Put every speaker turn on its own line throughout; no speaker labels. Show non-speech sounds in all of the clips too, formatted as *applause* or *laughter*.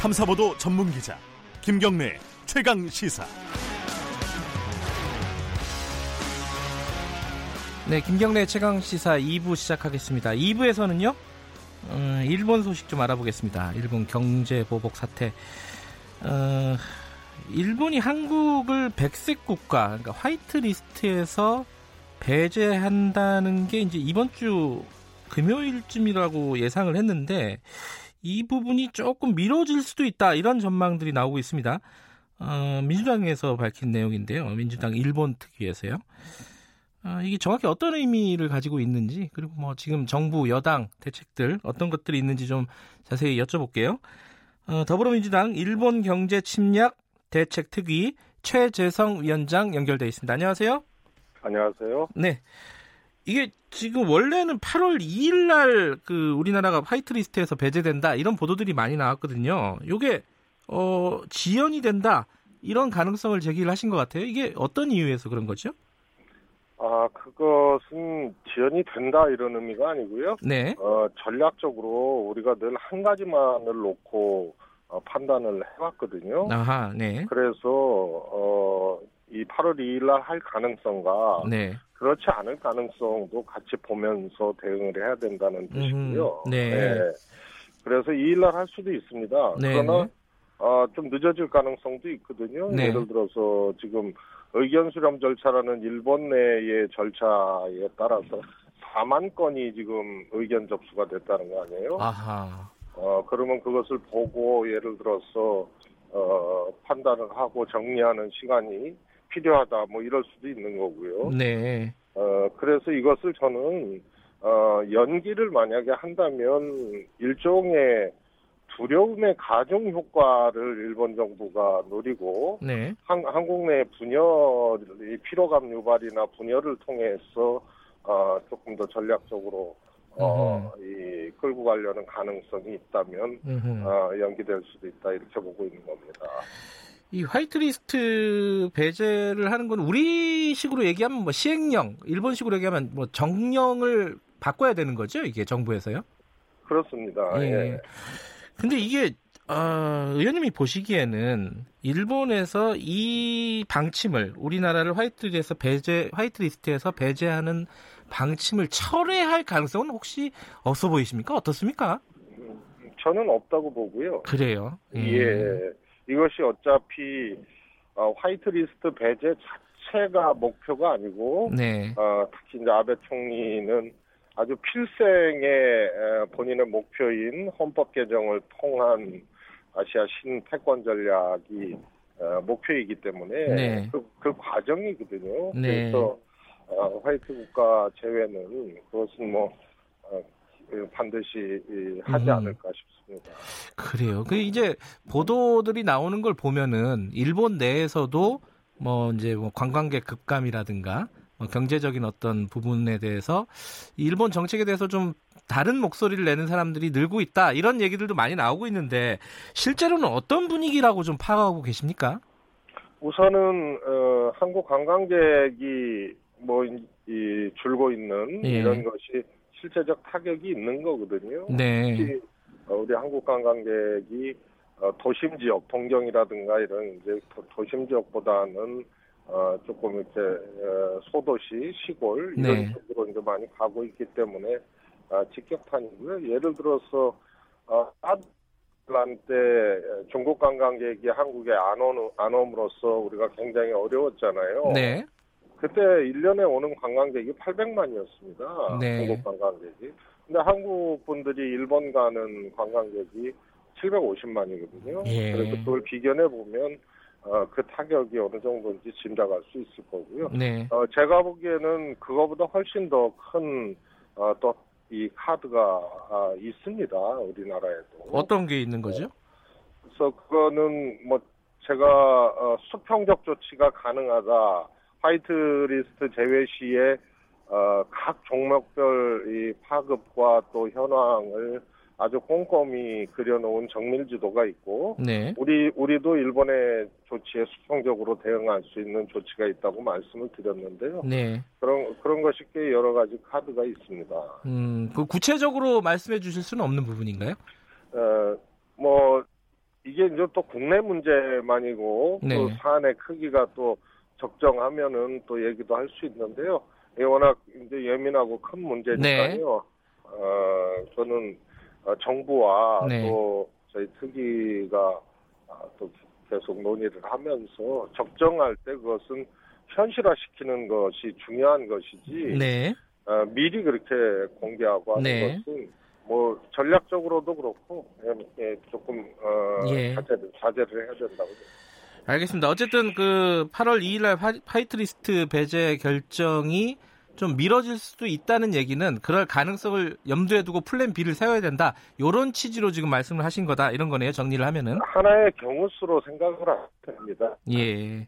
탐사보도 전문 기자 김경래 최강 시사.
네, 김경래 최강 시사 2부 시작하겠습니다. 2부에서는요, 음, 일본 소식 좀 알아보겠습니다. 일본 경제 보복 사태. 어, 일본이 한국을 백색 국가, 그러니까 화이트 리스트에서 배제한다는 게 이제 이번 주 금요일쯤이라고 예상을 했는데 이 부분이 조금 미뤄질 수도 있다 이런 전망들이 나오고 있습니다. 어, 민주당에서 밝힌 내용인데요. 민주당 일본 특위에서요. 어, 이게 정확히 어떤 의미를 가지고 있는지 그리고 뭐 지금 정부 여당 대책들 어떤 것들이 있는지 좀 자세히 여쭤볼게요. 어, 더불어민주당 일본 경제 침략 대책 특위 최재성 위원장 연결돼 있습니다. 안녕하세요.
안녕하세요.
네. 이게 지금 원래는 8월 2일 날 그 우리나라가 화이트리스트에서 배제된다 이런 보도들이 많이 나왔거든요. 이게 어 지연이 된다 이런 가능성을 제기를 하신 것 같아요. 이게 어떤 이유에서 그런 거죠?
아 그것은 지연이 된다 이런 의미가 아니고요.
네.
어 전략적으로 우리가 늘 한 가지만을 놓고 어, 판단을 해왔거든요.
아하, 네.
그래서 어, 이 8월 2일 날 할 가능성과
네.
그렇지 않을 가능성도 같이 보면서 대응을 해야 된다는 뜻이고요.
음흠, 네.
그래서 2일 날 할 수도 있습니다.
네,
그러나
네.
어, 좀 늦어질 가능성도 있거든요.
네.
예를 들어서 지금 의견 수렴 절차라는 일본 내의 절차에 따라서 *laughs* 4만 건이 지금 의견 접수가 됐다는 거 아니에요?
아하.
어, 그러면 그것을 보고 예를 들어서 어, 판단을 하고 정리하는 시간이 필요하다 뭐 이럴 수도 있는 거고요.
네.
어, 그래서 이것을 저는 어, 연기를 만약에 한다면 일종의 두려움의 가중 효과를 일본 정부가 노리고
네.
한, 한국 내 분열이 피로감 유발이나 분열을 통해서 어, 조금 더 전략적으로 어, 이 끌고 가려는 가능성이 있다면
음흠.
어, 연기될 수도 있다 이렇게 보고 있는 겁니다.
이 화이트리스트 배제를 하는 건 우리식으로 얘기하면 뭐 시행령, 일본식으로 얘기하면 뭐 정령을 바꿔야 되는 거죠, 이게 정부에서요?
그렇습니다.
예.
예.
근데 이게 어, 의원님이 보시기에는 일본에서 이 방침을 우리나라를 화이트리스트에서 배제 화이트리스트에서 배제하는 방침을 철회할 가능성은 혹시 없어 보이십니까? 어떻습니까?
저는 없다고 보고요.
그래요.
예. 이것이 어차피 어, 화이트리스트 배제 자체가 목표가 아니고
네.
어, 특히 이제 아베 총리는 아주 필생의 에, 본인의 목표인 헌법 개정을 통한 아시아 신패권 전략이 어, 목표이기 때문에
네.
그, 그 과정이거든요.
네.
그래서 어, 화이트 국가 제외는 그것은 뭐 반드시 이, 하지
음.
않을까 싶습니다.
그래요. 그 이제 보도들이 나오는 걸 보면은 일본 내에서도 뭐 이제 뭐 관광객 급감이라든가 뭐 경제적인 어떤 부분에 대해서 일본 정책에 대해서 좀 다른 목소리를 내는 사람들이 늘고 있다 이런 얘기들도 많이 나오고 있는데 실제로는 어떤 분위기라고 좀 파악하고 계십니까?
우선은 어, 한국 관광객이 뭐 이 줄고 있는
예.
이런 것이 실제적 타격이 있는 거거든요.
네.
특히 어, 우리 한국 관광객이 어, 도심 지역, 동경이라든가 이런 이제 도- 도심 지역보다는 어, 조금 이렇게 어, 소도시, 시골 이런
네.
쪽으로 이제 많이 가고 있기 때문에 아, 직격탄이고요. 예를 들어서 어, 아란 때 중국 관광객이 한국에 안, 오는, 안 옴으로써 우리가 굉장히 어려웠잖아요.
네.
그때 1년에 오는 관광객이 800만이었습니다.
네.
중국 관광객이. 근데 한국 분들이 일본 가는 관광객이 750만이거든요.
예.
그래서 그걸 비견해 보면 어, 그 타격이 어느 정도인지 짐작할 수 있을 거고요.
네.
어, 제가 보기에는 그거보다 훨씬 더 큰 어, 또이 카드가 아, 있습니다. 우리나라에도.
어떤 게 있는 거죠?
그래서 그거는 뭐 제가 어, 수평적 조치가 가능하다. 화이트리스트 제외 시에 어, 각 종목별 이 파급과 또 현황을 아주 꼼꼼히 그려놓은 정밀 지도가 있고
네.
우리 우리도 일본의 조치에 수평적으로 대응할 수 있는 조치가 있다고 말씀을 드렸는데요.
네.
그런 그런 것이 꽤 여러 가지 카드가 있습니다.
음, 그 구체적으로 말씀해 주실 수는 없는 부분인가요?
어, 뭐 이게 이제 또 국내 문제만이고
네.
또 사안의 크기가 또 적정하면은 또 얘기도 할 수 있는데요. 이게 워낙 이제 예민하고 큰 문제니까요. 어, 저는 어, 정부와
네.
또 저희 특위가 아, 또 계속 논의를 하면서 적정할 때 그것은 현실화시키는 것이 중요한 것이지
네.
어, 미리 그렇게 공개하고 하는
네.
것은 뭐 전략적으로도 그렇고 예, 예, 조금 어,
예.
자제를, 자제를 해야 된다고
알겠습니다. 어쨌든 그 8월 2일 날 화- 화이트리스트 배제 결정이 좀 미뤄질 수도 있다는 얘기는 그럴 가능성을 염두에 두고 플랜 B를 세워야 된다. 요런 취지로 지금 말씀을 하신 거다. 이런 거네요. 정리를 하면은.
하나의 경우수로 생각을 됩니다.
예.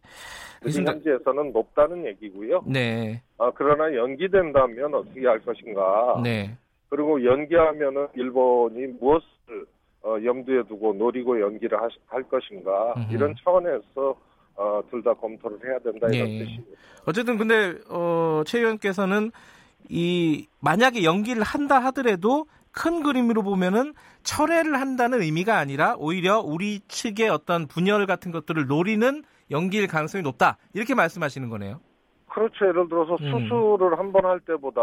지금. 현지에서는 높다는 얘기고요.
네.
아, 그러나 연기된다면 어떻게 할 것인가?
네.
그리고 연기하면은 일본이 무엇을 어, 염두에 두고 노리고 연기를 하, 할 것인가?
음흠.
이런 차원에서 어, 둘 다 검토를 해야 된다 이런
네.
뜻입니다.
어쨌든 근데 어, 최 의원께서는 이 만약에 연기를 한다 하더라도 큰 그림으로 보면은 철회를 한다는 의미가 아니라 오히려 우리 측의 어떤 분열 같은 것들을 노리는 연기일 가능성이 높다 이렇게 말씀하시는 거네요.
그렇죠. 예를 들어서
음.
수술을 한 번 할 때보다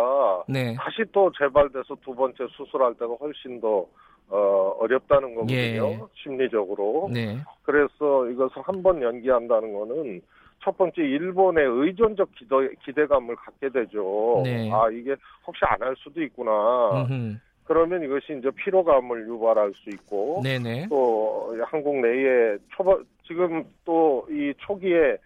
네.
다시 또 재발돼서 두 번째 수술할 때가 훨씬 더 어, 어렵다는 거거든요.
예.
심리적으로.
네.
그래서 이것을 한 번 연기한다는 거는 첫 번째 일본의 의존적 기대, 기대감을 갖게 되죠.
네.
아 이게 혹시 안 할 수도 있구나.
음흠.
그러면 이것이 이제 피로감을 유발할 수 있고
네네.
또 한국 내에 초반 지금 또 이 초기에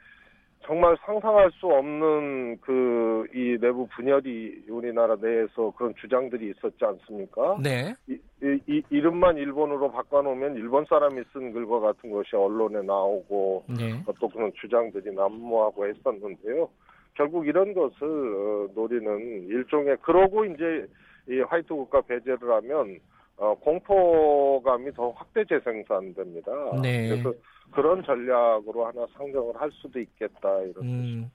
정말 상상할 수 없는 그 이 내부 분열이 우리나라 내에서 그런 주장들이 있었지 않습니까?
네.
이, 이- 이 이 름만 일본으로 바꿔놓으면 일본 사람이 쓴 글과 같은 것이 언론에 나오고
네.
또 그런 주장들이 난무하고 했었는데요. 결국 이런 것을 어, 노리는 일종의 그러고 이제 이 화이트 국가 배제를 하면 어, 공포감이 더 확대 재생산됩니다.
네.
그래서 그런 전략으로 하나 상정을 할 수도 있겠다 이런.
음.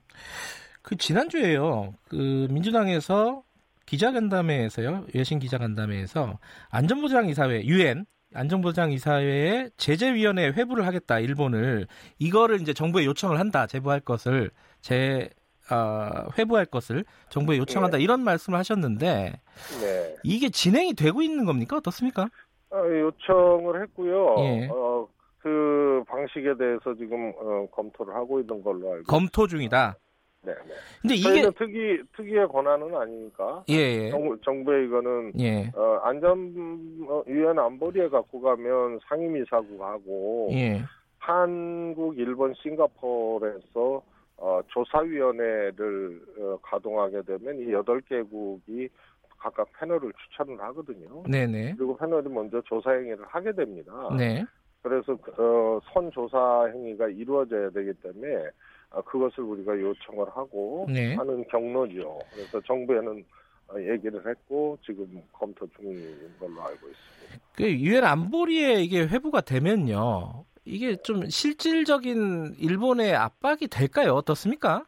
그 지난주에요. 그 민주당에서 기자간담회에서요. 외신 기자간담회에서 안전보장 이사회 유엔 안전보장 이사회에 제재위원회 회부를 하겠다 일본을 이거를 이제 정부에 요청을 한다 제보할 것을 제 아, 회부할 것을 정부에 요청한다 이런 말씀을 하셨는데
네.
이게 진행이 되고 있는 겁니까 어떻습니까?
어, 요청을 했고요.
예.
어, 그 방식에 대해서 지금 어, 검토를 하고 있는 걸로 알고.
검토 중이다.
네, 네.
근데 이게
특위 특위의 권한은 아니니까.
예, 예.
정부, 정부의 이거는
예.
어, 안전 어, 유엔 안보리에 갖고 가면 상임이사국 하고
예.
한국, 일본, 싱가포르에서 어, 조사위원회를 어, 가동하게 되면 이 여덟 개국이 각각 패널을 추천을 하거든요.
네네.
그리고 패널이 먼저 조사 행위를 하게 됩니다.
네.
그래서 그, 어, 선 조사 행위가 이루어져야 되기 때문에 어, 그것을 우리가 요청을 하고
네.
하는 경로죠. 그래서 정부에는 어, 얘기를 했고 지금 검토 중인 걸로 알고 있습니다.
그 유엔 안보리에 이게 회부가 되면요. 이게 좀 실질적인 일본의 압박이 될까요? 어떻습니까?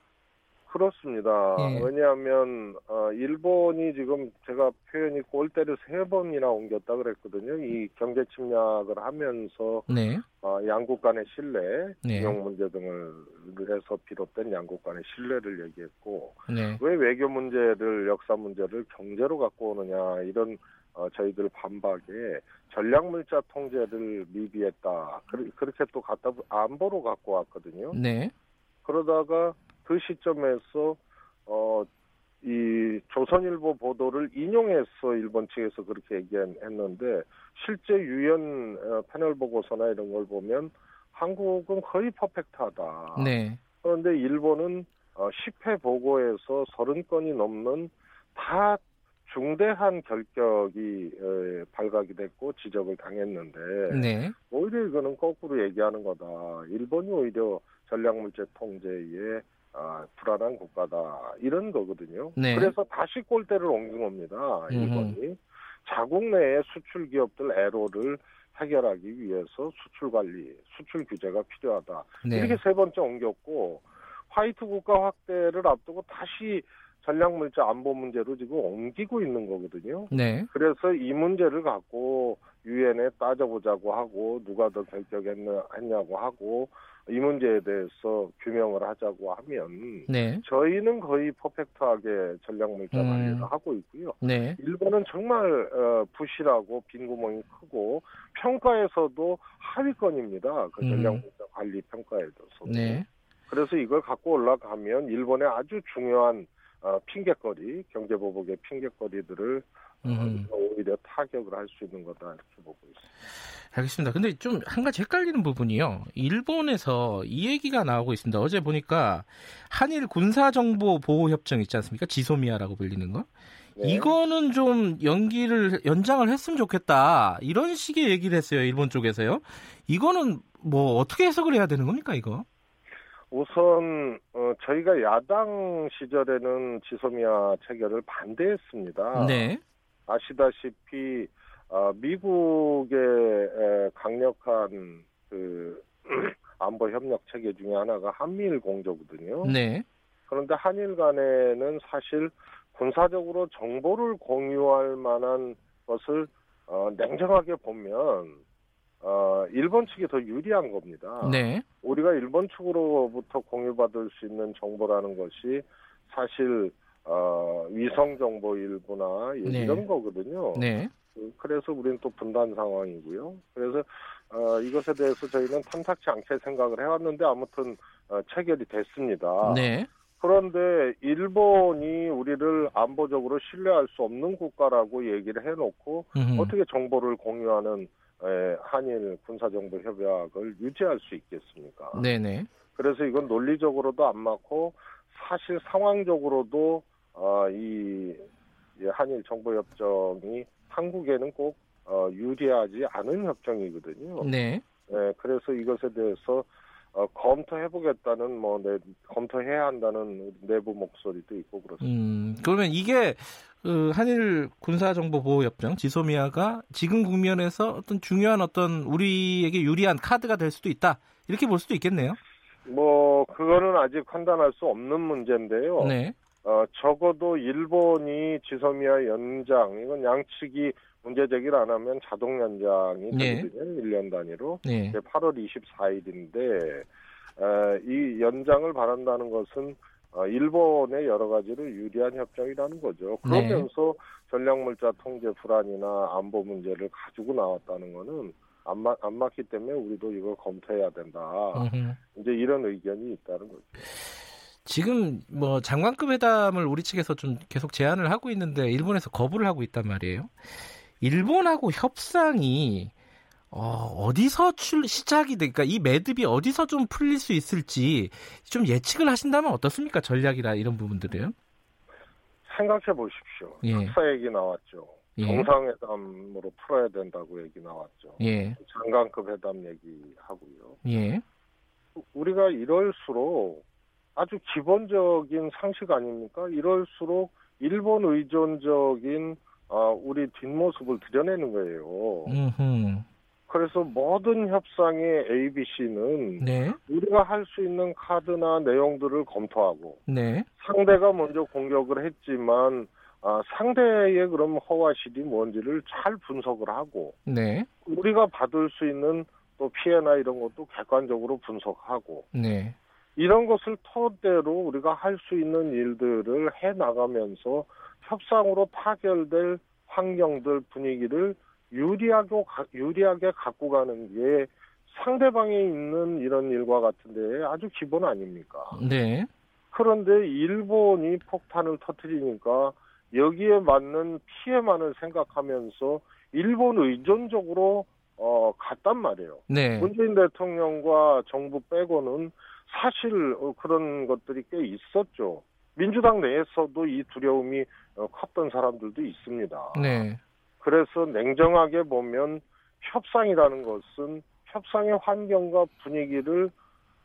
그렇습니다.
예.
왜냐하면 어, 일본이 지금 제가 표현이 골대를 세 번이나 옮겼다 그랬거든요. 이 경제 침략을 하면서
네.
어, 양국 간의 신뢰,
네.
비용 문제 등을 해서 비롯된 양국 간의 신뢰를 얘기했고
네.
왜 외교 문제를 역사 문제를 경제로 갖고 오느냐 이런 어, 저희들 반박에 전략물자 통제를 미비했다. 그, 그렇게 또 갖다 안보로 갖고 왔거든요.
네.
그러다가 그 시점에서 어, 이 조선일보 보도를 인용해서 일본 측에서 그렇게 얘기했는데 실제 유엔 어, 패널 보고서나 이런 걸 보면 한국은 거의 퍼펙트하다.
네.
그런데 일본은 어, 10회 보고에서 30건이 넘는 다 중대한 결격이 에, 발각이 됐고 지적을 당했는데
네.
오히려 이거는 거꾸로 얘기하는 거다. 일본이 오히려 전략물질 통제에 아, 불안한 국가다 이런 거거든요.
네.
그래서 다시 골대를 옮긴 겁니다. 일본이 자국 내의 수출 기업들 애로를 해결하기 위해서 수출 관리, 수출 규제가 필요하다.
네.
이렇게 세 번째 옮겼고 화이트 국가 확대를 앞두고 다시 전략물자 안보 문제로 지금 옮기고 있는 거거든요.
네.
그래서 이 문제를 갖고 유엔에 따져보자고 하고 누가 더 결격했냐고 하고 이 문제에 대해서 규명을 하자고 하면
네.
저희는 거의 퍼펙트하게 전략물자
음.
관리를 하고 있고요.
네.
일본은 정말 어, 부실하고 빈구멍이 크고 평가에서도 하위권입니다. 그
음.
전략물자 관리 평가에서.
네.
그래서 이걸 갖고 올라가면 일본의 아주 중요한 어, 핑계거리, 경제보복의 핑계거리들을 어,
음.
오히려 타격을 할 수 있는 거다 이렇게 보고 있습니다.
알겠습니다. 근데 좀 한 가지 헷갈리는 부분이요. 일본에서 이 얘기가 나오고 있습니다. 어제 보니까 한일 군사정보 보호 협정 있지 않습니까? 지소미아라고 불리는 거.
네.
이거는 좀 연기를 연장을 했으면 좋겠다. 이런 식의 얘기를 했어요. 일본 쪽에서요. 이거는 뭐 어떻게 해석을 해야 되는 겁니까, 이거?
우선 어, 저희가 야당 시절에는 지소미아 체결을 반대했습니다.
네.
아시다시피 어, 미국의 에, 강력한 그 *clears throat* 안보 협력 체계 중에 하나가 한미일 공조거든요.
네.
그런데 한일 간에는 사실 군사적으로 정보를 공유할 만한 것을 어, 냉정하게 보면 어, 일본 측이 더 유리한 겁니다.
네.
우리가 일본 측으로부터 공유받을 수 있는 정보라는 것이 사실 어, 위성 정보 일부나
네.
이런 거거든요.
네.
그래서 우리는 또 분단 상황이고요. 그래서 어, 이것에 대해서 저희는 탐탁치 않게 생각을 해왔는데 아무튼 어, 체결이 됐습니다.
네.
그런데 일본이 우리를 안보적으로 신뢰할 수 없는 국가라고 얘기를 해놓고
음흠.
어떻게 정보를 공유하는 에, 한일 군사정보 협약을 유지할 수 있겠습니까?
네네.
그래서 이건 논리적으로도 안 맞고 사실 상황적으로도 어, 이, 이 한일 정보 협정이 한국에는 꼭 어, 유리하지 않은 협정이거든요.
네.
예, 그래서 이것에 대해서 어, 검토해보겠다는 뭐 내, 검토해야 한다는 내부 목소리도 있고 그렇습니다.
음, 그러면 이게 그 한일 군사정보보호협정 지소미아가 지금 국면에서 어떤 중요한 어떤 우리에게 유리한 카드가 될 수도 있다 이렇게 볼 수도 있겠네요.
뭐 그거는 아직 판단할 수 없는 문제인데요.
네,
어, 적어도 일본이 지소미아 연장 이건 양측이 문제 제기를 안 하면 자동 연장이
네.
되거든요. 1년 단위로.
네,
이제 8월 24일인데 이 연장을 바란다는 것은 어, 일본의 여러 가지로 유리한 협정이라는 거죠.
네.
그러면서 전략물자 통제 불안이나 안보 문제를 가지고 나왔다는 거는 안, 맞, 안 맞기 때문에 우리도 이걸 검토해야 된다.
음흠.
이제 이런 의견이 있다는 거죠.
지금 뭐 장관급 회담을 우리 측에서 좀 계속 제안을 하고 있는데 일본에서 거부를 하고 있단 말이에요. 일본하고 협상이 어, 디서 출, 시작이 될까? 이 매듭이 어디서 좀 풀릴 수 있을지 좀 예측을 하신다면 어떻습니까? 전략이라 이런 부분들은.
생각해 보십시오.
예.
특사 얘기 나왔죠.
예.
정상회담으로 풀어야 된다고 얘기 나왔죠.
예,
장관급 회담 얘기하고요.
예,
우리가 이럴수록 아주 기본적인 상식 아닙니까? 이럴수록 일본 의존적인 어, 우리 뒷모습을 드러내는 거예요.
음,
그래서 모든 협상의 ABC는
네,
우리가 할 수 있는 카드나 내용들을 검토하고
네,
상대가 먼저 공격을 했지만 아, 상대의 그럼 허와실이 뭔지를 잘 분석을 하고
네,
우리가 받을 수 있는 또 피해나 이런 것도 객관적으로 분석하고
네,
이런 것을 토대로 우리가 할 수 있는 일들을 해 나가면서 협상으로 타결될 환경들 분위기를 유리하고 가- 유리하게 갖고 가는 게 상대방에 있는 이런 일과 같은데 아주 기본 아닙니까?
네,
그런데 일본이 폭탄을 터뜨리니까 여기에 맞는 피해만을 생각하면서 일본 의존적으로 어 갔단 말이에요.
네,
문재인 대통령과 정부 빼고는 사실 어, 그런 것들이 꽤 있었죠. 민주당 내에서도 이 두려움이 어, 컸던 사람들도 있습니다.
네,
그래서 냉정하게 보면 협상이라는 것은 협상의 환경과 분위기를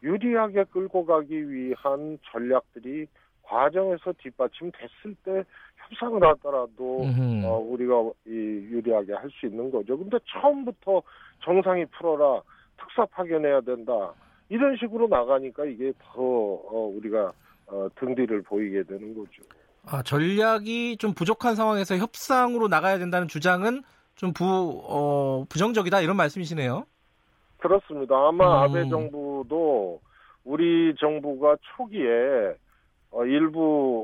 유리하게 끌고 가기 위한 전략들이 과정에서 뒷받침됐을 때 협상을 하더라도
음흠.
어, 우리가 이 유리하게 할 수 있는 거죠. 근데 처음부터 정상이 풀어라, 특사 파견해야 된다. 이런 식으로 나가니까 이게 더 어, 우리가 어, 등 뒤를 보이게 되는 거죠.
아, 전략이 좀 부족한 상황에서 협상으로 나가야 된다는 주장은 좀 부, 어, 부정적이다 이런 말씀이시네요.
그렇습니다. 아마
음.
아베 정부도 우리 정부가 초기에 어, 일부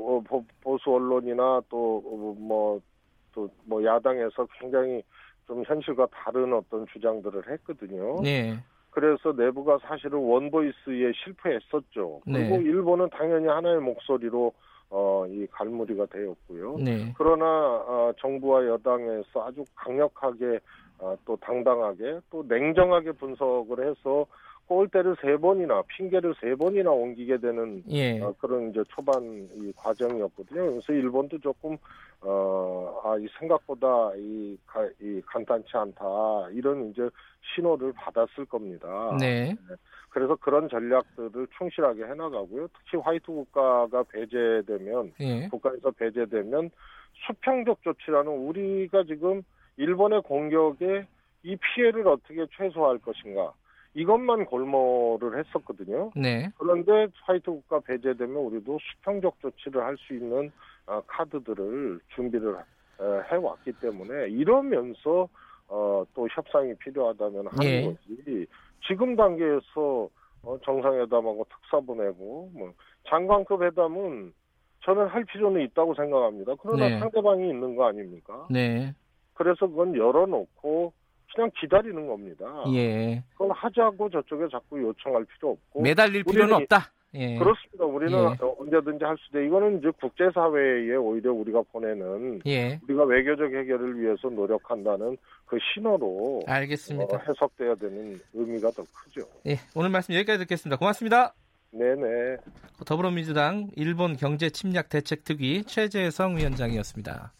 어, 보, 보수 언론이나 또뭐또 뭐 야당에서 굉장히 좀 현실과 다른 어떤 주장들을 했거든요.
네.
그래서 내부가 사실은 원보이스에 실패했었죠. 그리고
네.
일본은 당연히 하나의 목소리로 어, 이 갈무리가 되었고요.
네.
그러나 어, 정부와 여당에서 아주 강력하게 어, 또 당당하게 또 냉정하게 분석을 해서 꼴대를 세 번이나 핑계를 세 번이나 옮기게 되는
예.
어, 그런 이제 초반 이 과정이었거든요. 그래서 일본도 조금 어, 아, 이 생각보다 이, 가, 이 간단치 않다 이런 이제 신호를 받았을 겁니다.
네.
그래서 그런 전략들을 충실하게 해나가고요. 특히 화이트 국가가 배제되면
예.
국가에서 배제되면 수평적 조치라는 우리가 지금 일본의 공격에 이 피해를 어떻게 최소화할 것인가 이것만 골몰을 했었거든요.
네.
그런데 화이트 국가 배제되면 우리도 수평적 조치를 할 수 있는 어, 카드들을 준비를 어, 해왔기 때문에 이러면서 어, 또 협상이 필요하다면 하는
예.
거지. 지금 단계에서 어, 정상회담하고 특사 보내고 뭐 장관급 회담은 저는 할 필요는 있다고 생각합니다. 그러나
네.
상대방이 있는 거 아닙니까?
네.
그래서 그건 열어놓고 그냥 기다리는 겁니다.
예.
그걸 하자고 저쪽에 자꾸 요청할 필요 없고
매달릴
필요는
없다. 예.
그렇습니다. 우리는
예.
어, 언제든지 할 수 있다. 이거는 이제 국제사회에 오히려 우리가 보내는
예.
우리가 외교적 해결을 위해서 노력한다는 그 신호로
알겠습니다.
어, 해석돼야 되는 의미가 더 크죠.
예. 오늘 말씀 여기까지 듣겠습니다. 고맙습니다.
네네.
더불어민주당 일본 경제 침략 대책 특위 최재성 위원장이었습니다.